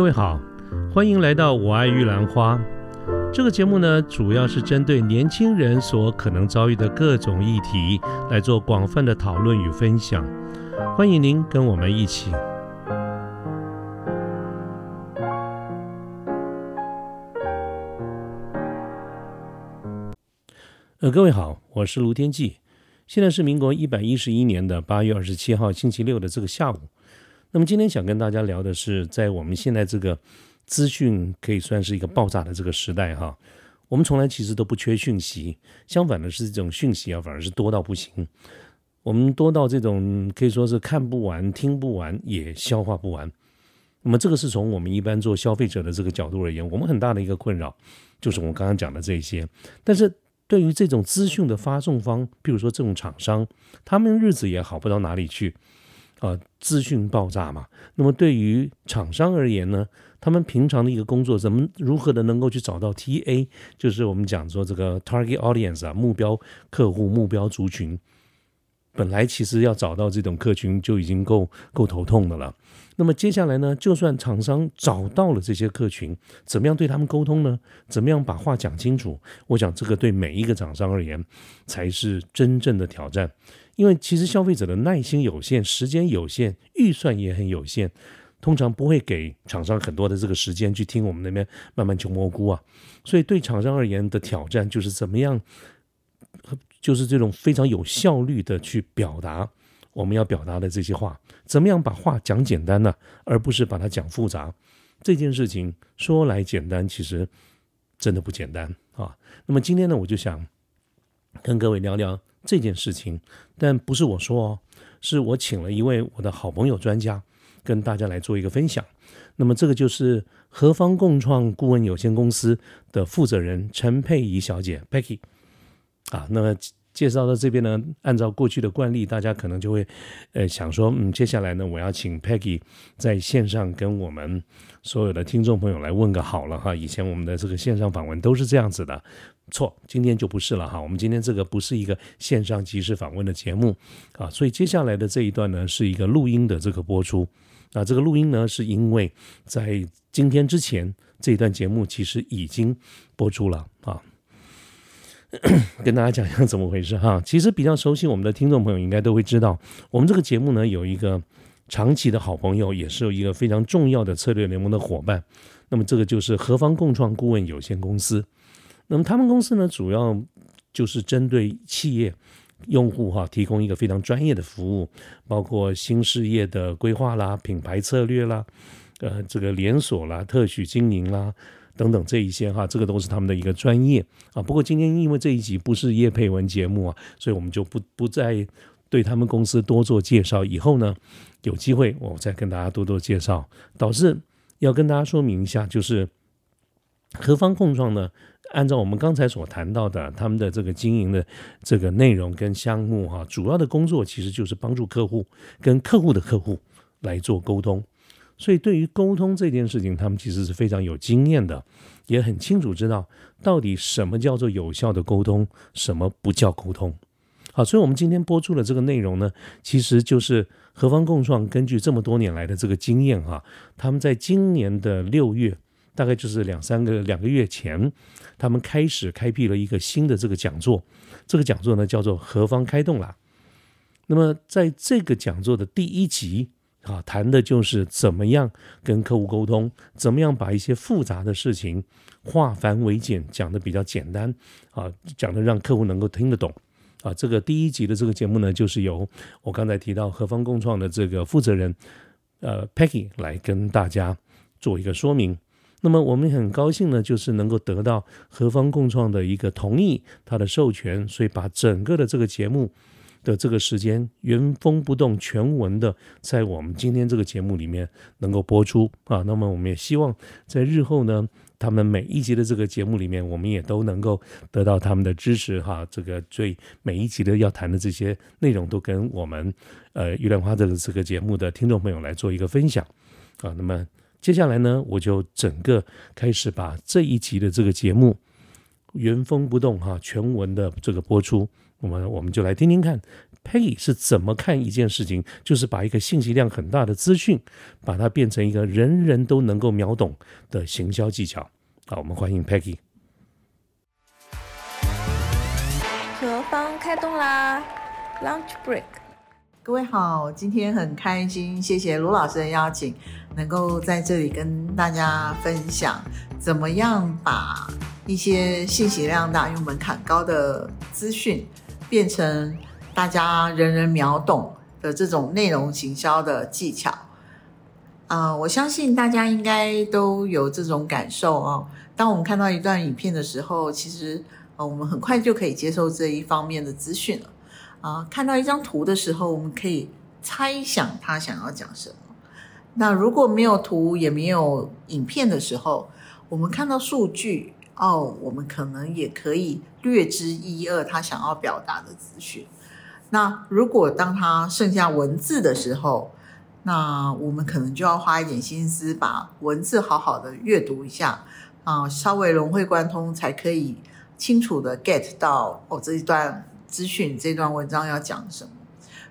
各位好，欢迎来到我爱玉兰花。这个节目呢，主要是针对年轻人所可能遭遇的各种议题来做广泛的讨论与分享。欢迎您跟我们一起。呃，各位好，我是卢天记。现在是民国一百一十一年的八月二十七号星期六的这个下午。那么今天想跟大家聊的是，在我们现在这个资讯可以算是一个爆炸的这个时代哈，我们从来其实都不缺讯息，相反的是这种讯息啊反而是多到不行。我们多到这种可以说是看不完、听不完、也消化不完。那么这个是从我们一般做消费者的这个角度而言，我们很大的一个困扰就是我刚刚讲的这些。但是对于这种资讯的发送方，比如说这种厂商，他们日子也好不到哪里去啊，资讯爆炸嘛。那么对于厂商而言呢，他们平常的一个工作，怎么如何的能够去找到 TA，就是我们讲说这个 target audience 啊，目标客户、目标族群。本来其实要找到这种客群就已经够够头痛的了。那么接下来呢，就算厂商找到了这些客群，怎么样对他们沟通呢？怎么样把话讲清楚？我想这个对每一个厂商而言才是真正的挑战。因为其实消费者的耐心有限，时间有限，预算也很有限，通常不会给厂商很多的这个时间去听我们那边慢慢求蘑菇啊。所以对厂商而言的挑战就是怎么样。就是这种非常有效率的去表达我们要表达的这些话，怎么样把话讲简单呢？而不是把它讲复杂。这件事情说来简单，其实真的不简单啊。那么今天呢，我就想跟各位聊聊这件事情，但不是我说哦，是我请了一位我的好朋友专家跟大家来做一个分享。那么这个就是何方共创顾问有限公司的负责人陈佩仪小姐 Becky。啊，那么介绍到这边呢，按照过去的惯例，大家可能就会，呃，想说，嗯，接下来呢，我要请 Peggy 在线上跟我们所有的听众朋友来问个好了哈。以前我们的这个线上访问都是这样子的，错，今天就不是了哈。我们今天这个不是一个线上即时访问的节目啊，所以接下来的这一段呢，是一个录音的这个播出。那这个录音呢，是因为在今天之前这一段节目其实已经播出了啊。跟大家讲一下怎么回事哈。其实比较熟悉我们的听众朋友应该都会知道，我们这个节目呢有一个长期的好朋友，也是一个非常重要的策略联盟的伙伴。那么这个就是何方共创顾问有限公司。那么他们公司呢，主要就是针对企业用户哈，提供一个非常专业的服务，包括新事业的规划啦、品牌策略啦、呃这个连锁啦、特许经营啦。等等这一些哈，这个都是他们的一个专业啊。不过今天因为这一集不是叶佩文节目啊，所以我们就不不再对他们公司多做介绍。以后呢，有机会我再跟大家多多介绍。导致要跟大家说明一下，就是何方共创呢？按照我们刚才所谈到的，他们的这个经营的这个内容跟项目哈，主要的工作其实就是帮助客户跟客户的客户来做沟通。所以，对于沟通这件事情，他们其实是非常有经验的，也很清楚知道到底什么叫做有效的沟通，什么不叫沟通。好，所以我们今天播出的这个内容呢，其实就是何方共创根据这么多年来的这个经验哈，他们在今年的六月，大概就是两三个两个月前，他们开始开辟了一个新的这个讲座，这个讲座呢叫做何方开动啦。那么在这个讲座的第一集。啊，谈的就是怎么样跟客户沟通，怎么样把一些复杂的事情化繁为简，讲的比较简单啊，讲的让客户能够听得懂啊。这个第一集的这个节目呢，就是由我刚才提到何方共创的这个负责人呃 Peggy 来跟大家做一个说明。那么我们很高兴呢，就是能够得到何方共创的一个同意，他的授权，所以把整个的这个节目。的这个时间原封不动全文的在我们今天这个节目里面能够播出啊，那么我们也希望在日后呢，他们每一集的这个节目里面，我们也都能够得到他们的支持哈。这个最每一集的要谈的这些内容都跟我们呃玉兰花的这个节目的听众朋友来做一个分享啊。那么接下来呢，我就整个开始把这一集的这个节目原封不动哈全文的这个播出，我们我们就来听听看 Peggy 是怎么看一件事情，就是把一个信息量很大的资讯，把它变成一个人人都能够秒懂的行销技巧。好，我们欢迎 Peggy。何方开动啦，Lunch Break。各位好，今天很开心，谢谢卢老师的邀请，能够在这里跟大家分享，怎么样把一些信息量大又门槛高的资讯，变成大家人人秒懂的这种内容行销的技巧。啊，我相信大家应该都有这种感受哦。当我们看到一段影片的时候，其实呃，我们很快就可以接受这一方面的资讯了。啊，看到一张图的时候，我们可以猜想他想要讲什么。那如果没有图也没有影片的时候，我们看到数据哦，我们可能也可以略知一二他想要表达的资讯。那如果当他剩下文字的时候，那我们可能就要花一点心思把文字好好的阅读一下啊，稍微融会贯通，才可以清楚的 get 到哦这一段。资讯这段文章要讲什么？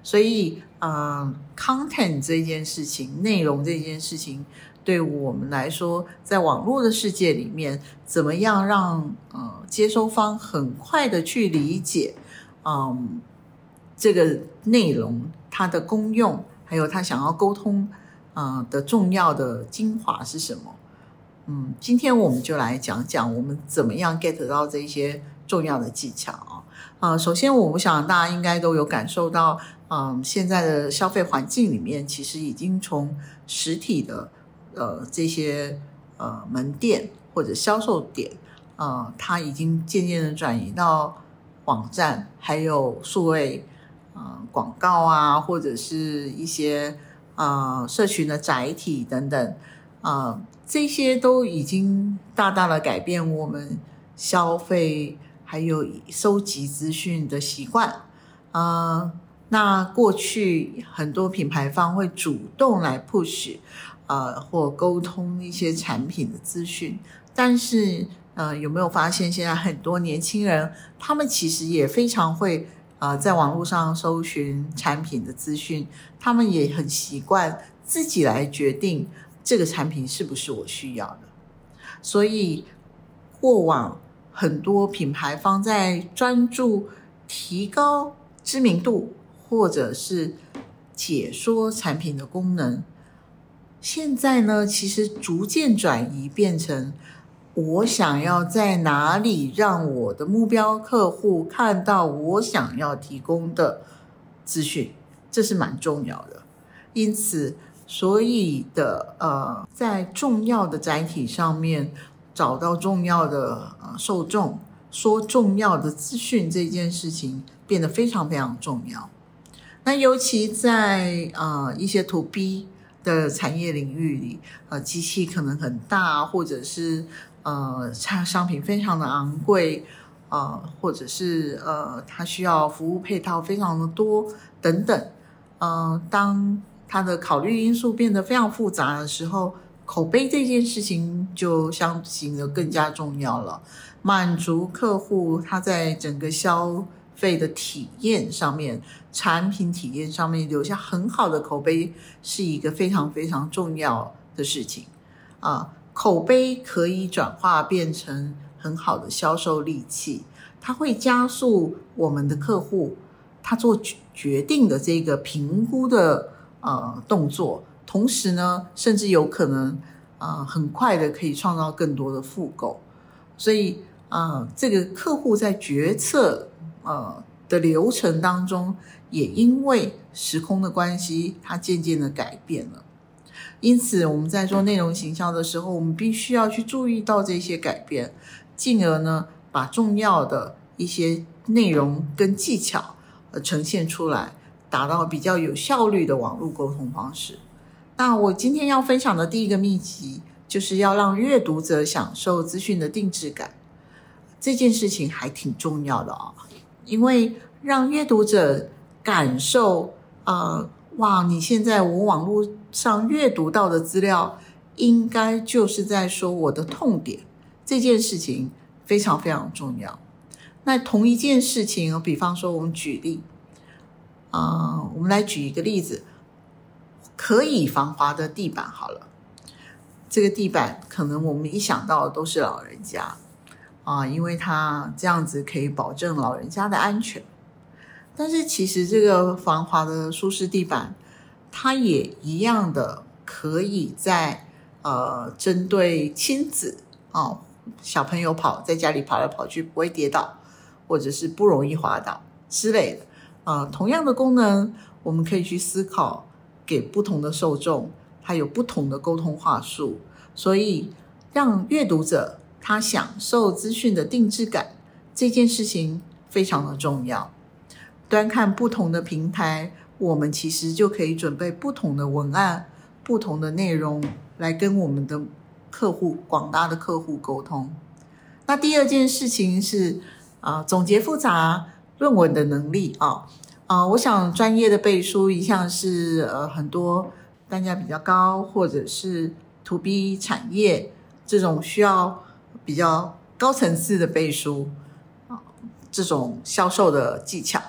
所以，嗯，content 这件事情，内容这件事情，对我们来说，在网络的世界里面，怎么样让呃接收方很快的去理解，嗯，这个内容它的功用，还有他想要沟通啊的重要的精华是什么？嗯，今天我们就来讲讲我们怎么样 get 到这些重要的技巧啊。啊，首先，我想大家应该都有感受到，嗯，现在的消费环境里面，其实已经从实体的呃这些呃门店或者销售点，呃，它已经渐渐的转移到网站，还有数位啊广告啊，或者是一些啊社群的载体等等，啊，这些都已经大大的改变我们消费。还有收集资讯的习惯，啊，那过去很多品牌方会主动来 push，呃，或沟通一些产品的资讯，但是，呃，有没有发现现在很多年轻人，他们其实也非常会，呃，在网络上搜寻产品的资讯，他们也很习惯自己来决定这个产品是不是我需要的，所以过往。很多品牌方在专注提高知名度，或者是解说产品的功能。现在呢，其实逐渐转移变成我想要在哪里让我的目标客户看到我想要提供的资讯，这是蛮重要的。因此，所以的呃，在重要的载体上面。找到重要的呃受众，说重要的资讯这件事情变得非常非常重要。那尤其在呃一些 to B 的产业领域里，呃机器可能很大，或者是呃产商品非常的昂贵，呃或者是呃它需要服务配套非常的多等等。呃，当它的考虑因素变得非常复杂的时候。口碑这件事情就相形的更加重要了，满足客户他在整个销费的体验上面、产品体验上面留下很好的口碑，是一个非常非常重要的事情啊。口碑可以转化变成很好的销售利器，它会加速我们的客户他做决定的这个评估的呃动作。同时呢，甚至有可能啊，很快的可以创造更多的复购，所以啊，这个客户在决策呃的流程当中，也因为时空的关系，它渐渐的改变了。因此，我们在做内容行销的时候，我们必须要去注意到这些改变，进而呢，把重要的一些内容跟技巧呃呈现出来，达到比较有效率的网络沟通方式。那我今天要分享的第一个秘籍，就是要让阅读者享受资讯的定制感。这件事情还挺重要的啊，因为让阅读者感受，呃，哇，你现在我网络上阅读到的资料，应该就是在说我的痛点。这件事情非常非常重要。那同一件事情，比方说我们举例，啊、我们来举一个例子，可以防滑的地板好了。这个地板可能我们一想到的都是老人家啊，因为它这样子可以保证老人家的安全。但是其实这个防滑的舒适地板，它也一样的可以在呃针对亲子啊小朋友跑在家里跑来跑去不会跌倒，或者是不容易滑倒之类的。啊，同样的功能，我们可以去思考给不同的受众，它有不同的沟通话术，所以让阅读者他享受资讯的定制感这件事情非常的重要。端看不同的平台，我们其实就可以准备不同的文案、不同的内容来跟我们的客户、广大的客户沟通。那第二件事情是啊、总结复杂论文的能力啊啊、我想专业的背书一向是呃很多单价比较高，或者是 to B 产业这种需要比较高层次的背书啊，这种销售的技巧。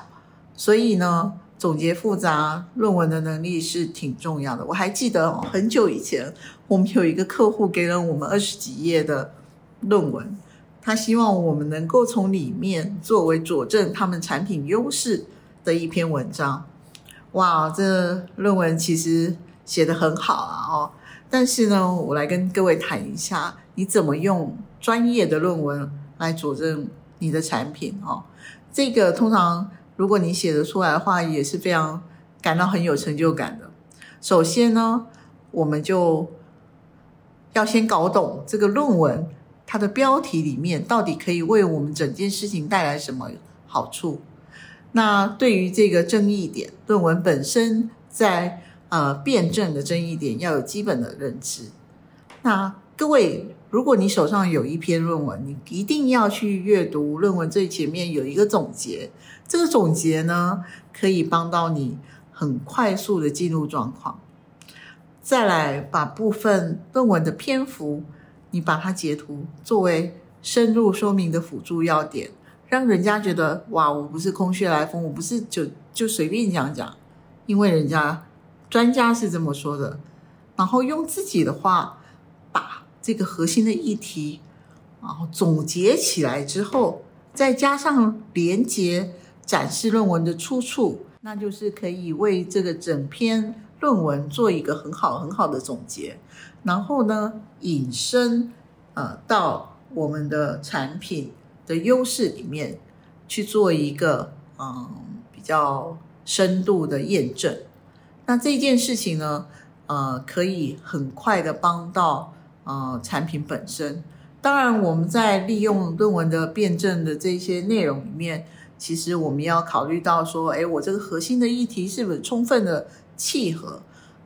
所以呢，总结复杂论文的能力是挺重要的。我还记得哦很久以前，我们有一个客户给了我们二十几页的论文，他希望我们能够从里面作为佐证他们产品优势的一篇文章。哇，这论文其实写得很好啊哦，但是呢，我来跟各位谈一下，你怎么用专业的论文来佐证你的产品哦。这个通常如果你写得出来的话，也是非常感到很有成就感的。首先呢，我们就要先搞懂这个论文它的标题里面到底可以为我们整件事情带来什么好处。那对于这个争议点，论文本身在呃辩证的争议点要有基本的认知。那各位，如果你手上有一篇论文，你一定要去阅读论文最前面有一个总结。这个总结呢，可以帮到你很快速的进入状况。再来把部分论文的篇幅，你把它截图作为深入说明的辅助要点，让人家觉得哇，我不是空穴来风，我不是就就随便讲讲，因为人家专家是这么说的，然后用自己的话这个核心的议题，然后总结起来之后，再加上连接展示论文的出处，那就是可以为这个整篇论文做一个很好很好的总结，然后呢引申呃到我们的产品的优势里面去做一个嗯比较深度的验证。那这件事情呢，呃，可以很快的帮到呃产品本身。当然，我们在利用论文的辩证的这些内容里面，其实我们要考虑到说，哎，我这个核心的议题是不是充分的契合？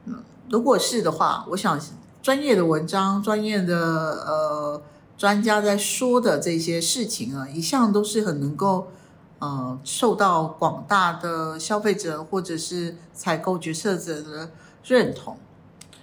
嗯，如果是的话，我想专业的文章、专业的呃专家在说的这些事情啊，一向都是很能够呃受到广大的消费者或者是采购决策者的认同。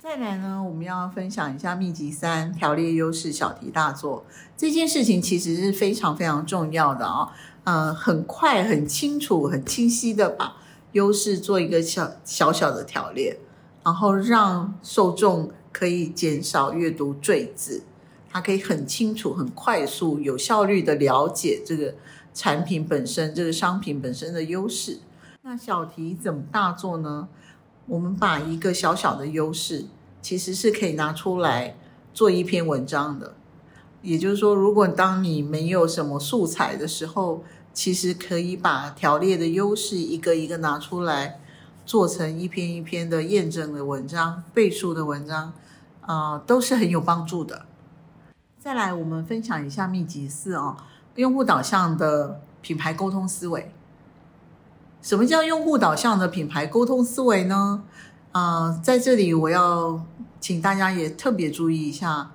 再来呢，我们要分享一下秘籍三条列优势小题大做这件事情，其实是非常非常重要的啊、呃，很快、很清楚、很清晰的把优势做一个小小小的条列，然后让受众可以减少阅读赘字，他可以很清楚、很快速、有效率的了解这个产品本身、这个商品本身的优势。那小题怎么大做呢？我们把一个小小的优势，其实是可以拿出来做一篇文章的。也就是说，如果当你没有什么素材的时候，其实可以把条列的优势一个一个拿出来，做成一篇一篇的验证的文章、背书的文章，啊、都是很有帮助的。再来，我们分享一下秘籍四哦，用户导向的品牌沟通思维。什么叫用户导向的品牌沟通思维呢？啊、在这里我要请大家也特别注意一下，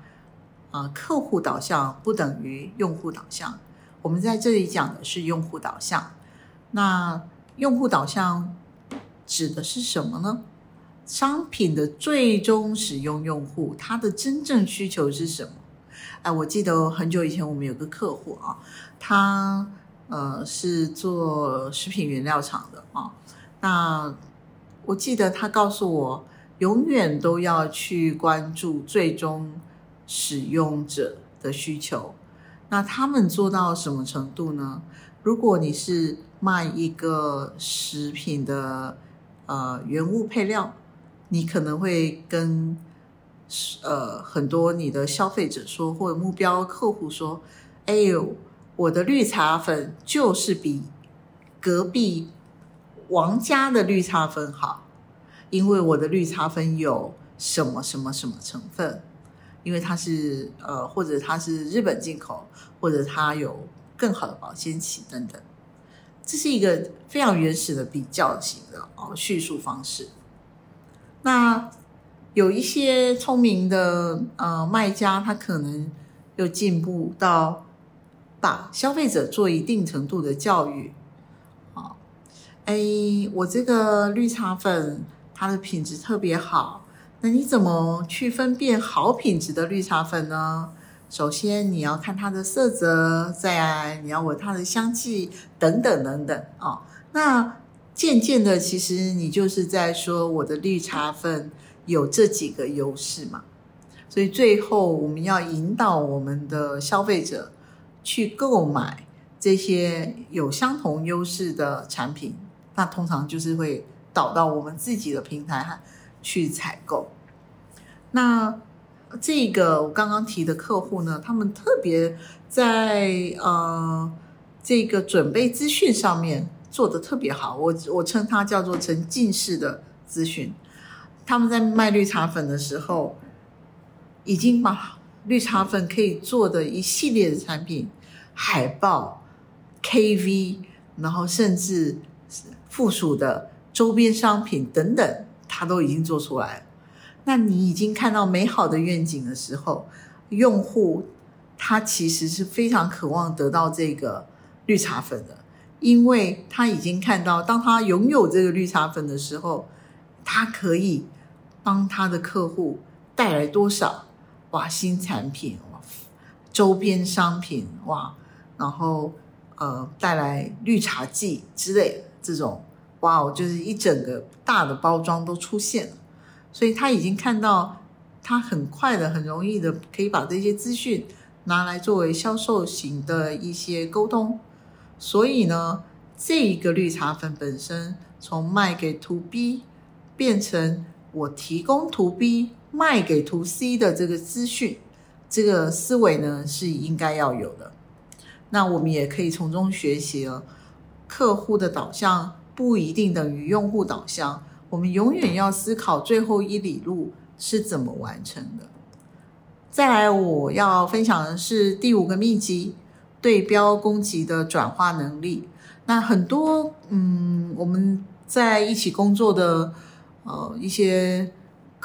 啊、客户导向不等于用户导向。我们在这里讲的是用户导向。那用户导向指的是什么呢？商品的最终使用用户，他的真正需求是什么？哎，我记得很久以前我们有个客户啊，他呃是做食品原料厂的啊，那我记得他告诉我，永远都要去关注最终使用者的需求。那他们做到什么程度呢？如果你是卖一个食品的呃原物配料，你可能会跟呃很多你的消费者说，或者目标客户说：“哎呦，我的绿茶粉就是比隔壁王家的绿茶粉好，因为我的绿茶粉有什么什么什么成分，因为它是呃或者它是日本进口，或者它有更好的保鲜期等等。”这是一个非常原始的比较型的哦叙述方式。那有一些聪明的呃卖家，他可能又进步到把消费者做一定程度的教育。啊，哎，我这个绿茶粉它的品质特别好，那你怎么去分辨好品质的绿茶粉呢？首先你要看它的色泽，再来你要闻它的香气，等等等等啊。那渐渐的，其实你就是在说我的绿茶粉有这几个优势嘛。所以最后我们要引导我们的消费者去购买这些有相同优势的产品，那通常就是会导到我们自己的平台去采购。那这个我刚刚提的客户呢，他们特别在呃这个准备资讯上面做的特别好，我我称它叫做沉浸式的资讯。他们在卖绿茶粉的时候，已经把绿茶粉可以做的一系列的产品海报、KV，然后甚至附属的周边商品等等，他都已经做出来。那你已经看到美好的愿景的时候，用户他其实是非常渴望得到这个绿茶粉的，因为他已经看到，当他拥有这个绿茶粉的时候，他可以帮他的客户带来多少哇新产品哇周边商品哇，然后呃带来绿茶剂之类这种哇哦，就是一整个大的包装都出现了。所以他已经看到，他很快的、很容易的可以把这些资讯拿来作为销售型的一些沟通。所以呢，这一个绿茶粉本身从卖给 To B 变成我提供 To B 卖给 To C 的这个资讯，这个思维呢是应该要有的。那我们也可以从中学习了，客户的导向不一定等于用户导向。我们永远要思考最后一里路是怎么完成的。再来，我要分享的是第五个秘籍：对标攻击的转化能力。那很多，嗯，我们在一起工作的呃一些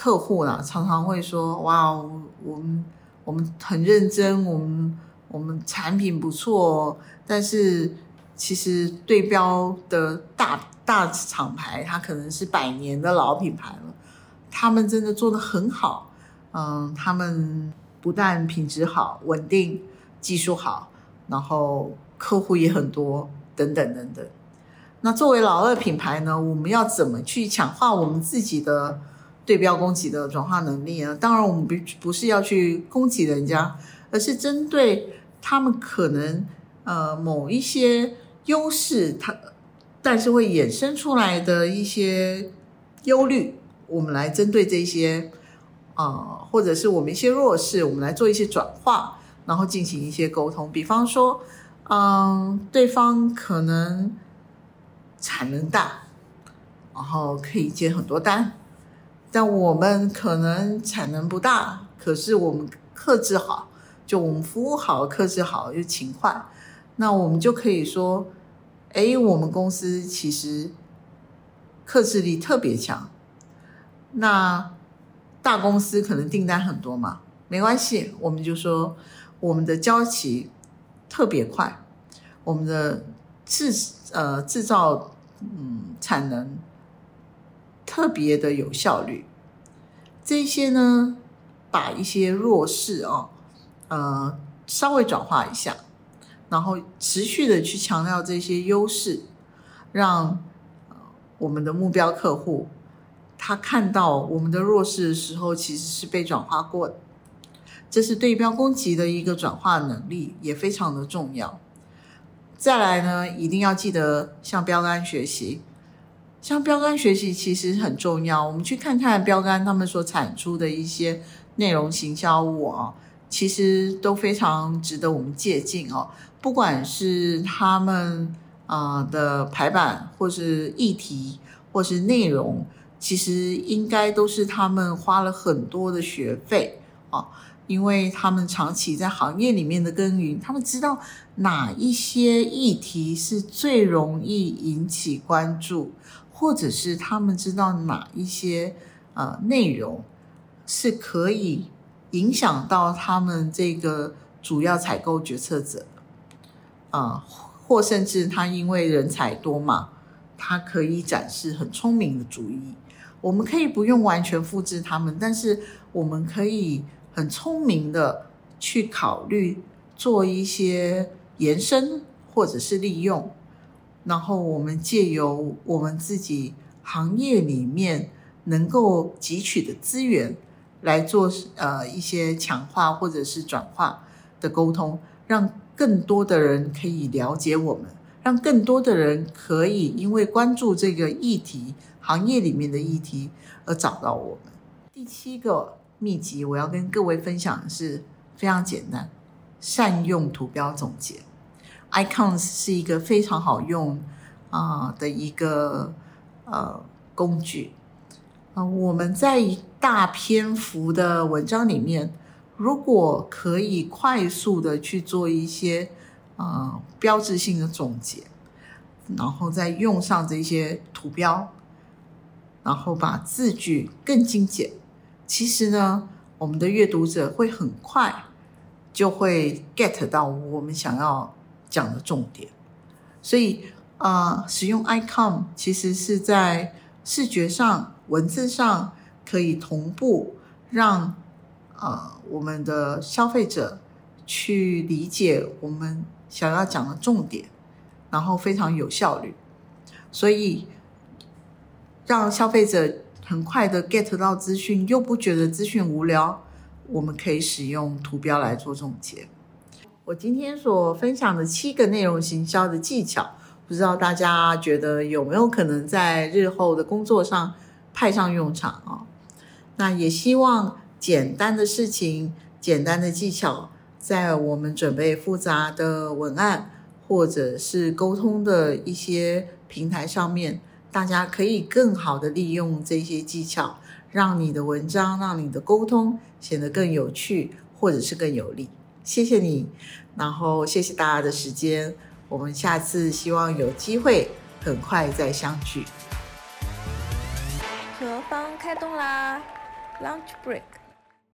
客户啦，常常会说：“哇，我们我们很认真，我们我们产品不错，但是其实对标的大。”大厂牌，它可能是百年的老品牌了，他们真的做的很好，嗯，他们不但品质好、稳定、技术好，然后客户也很多，等等等等。那作为老二品牌呢，我们要怎么去强化我们自己的对标攻击的转化能力呢？当然，我们不不是要去攻击人家，而是针对他们可能呃某一些优势，它。但是会衍生出来的一些忧虑，我们来针对这些啊，或者是我们一些弱势，我们来做一些转化，然后进行一些沟通。比方说，嗯，对方可能产能大，然后可以接很多单，但我们可能产能不大，可是我们克制好，就我们服务好，克制好又勤快，那我们就可以说。哎，我们公司其实克制力特别强。那大公司可能订单很多嘛，没关系，我们就说我们的交期特别快，我们的制呃制造嗯产能特别的有效率。这些呢，把一些弱势哦，呃稍微转化一下，然后持续的去强调这些优势，让我们的目标客户他看到我们的弱势的时候，其实是被转化过的。这是对标攻击的一个转化能力，也非常的重要。再来呢，一定要记得向标杆学习。向标杆学习其实很重要。我们去看看标杆他们所产出的一些内容行销物啊，其实都非常值得我们借鉴哦。不管是他们啊的排版，或是议题，或是内容，其实应该都是他们花了很多的学费啊。因为他们长期在行业里面的耕耘，他们知道哪一些议题是最容易引起关注，或者是他们知道哪一些呃内容是可以影响到他们这个主要采购决策者，啊，或甚至他因为人才多嘛，他可以展示很聪明的主意。我们可以不用完全复制他们，但是我们可以。很聪明的去考虑做一些延伸或者是利用，然后我们借由我们自己行业里面能够汲取的资源来做呃一些强化或者是转化的沟通，让更多的人可以了解我们，让更多的人可以因为关注这个议题行业里面的议题而找到我们。第七个。秘籍我要跟各位分享的是非常简单，善用图标总结，icons 是一个非常好用啊的一个呃工具啊。我们在一大篇幅的文章里面，如果可以快速的去做一些啊标志性的总结，然后再用上这些图标，然后把字句更精简。其实呢，我们的阅读者会很快就会 get 到我们想要讲的重点，所以啊，使用 icon 其实是在视觉上、文字上可以同步，让啊我们的消费者去理解我们想要讲的重点，然后非常有效率，所以让消费者。很快的 get 到资讯，又不觉得资讯无聊，我们可以使用图标来做总结。我今天所分享的七个内容行销的技巧，不知道大家觉得有没有可能在日后的工作上派上用场啊？那也希望简单的事情、简单的技巧，在我们准备复杂的文案或者是沟通的一些平台上面。大家可以更好的利用这些技巧，让你的文章、让你的沟通显得更有趣，或者是更有力。谢谢你，然后谢谢大家的时间。我们下次希望有机会很快再相聚。何方开动啦，Lunch break。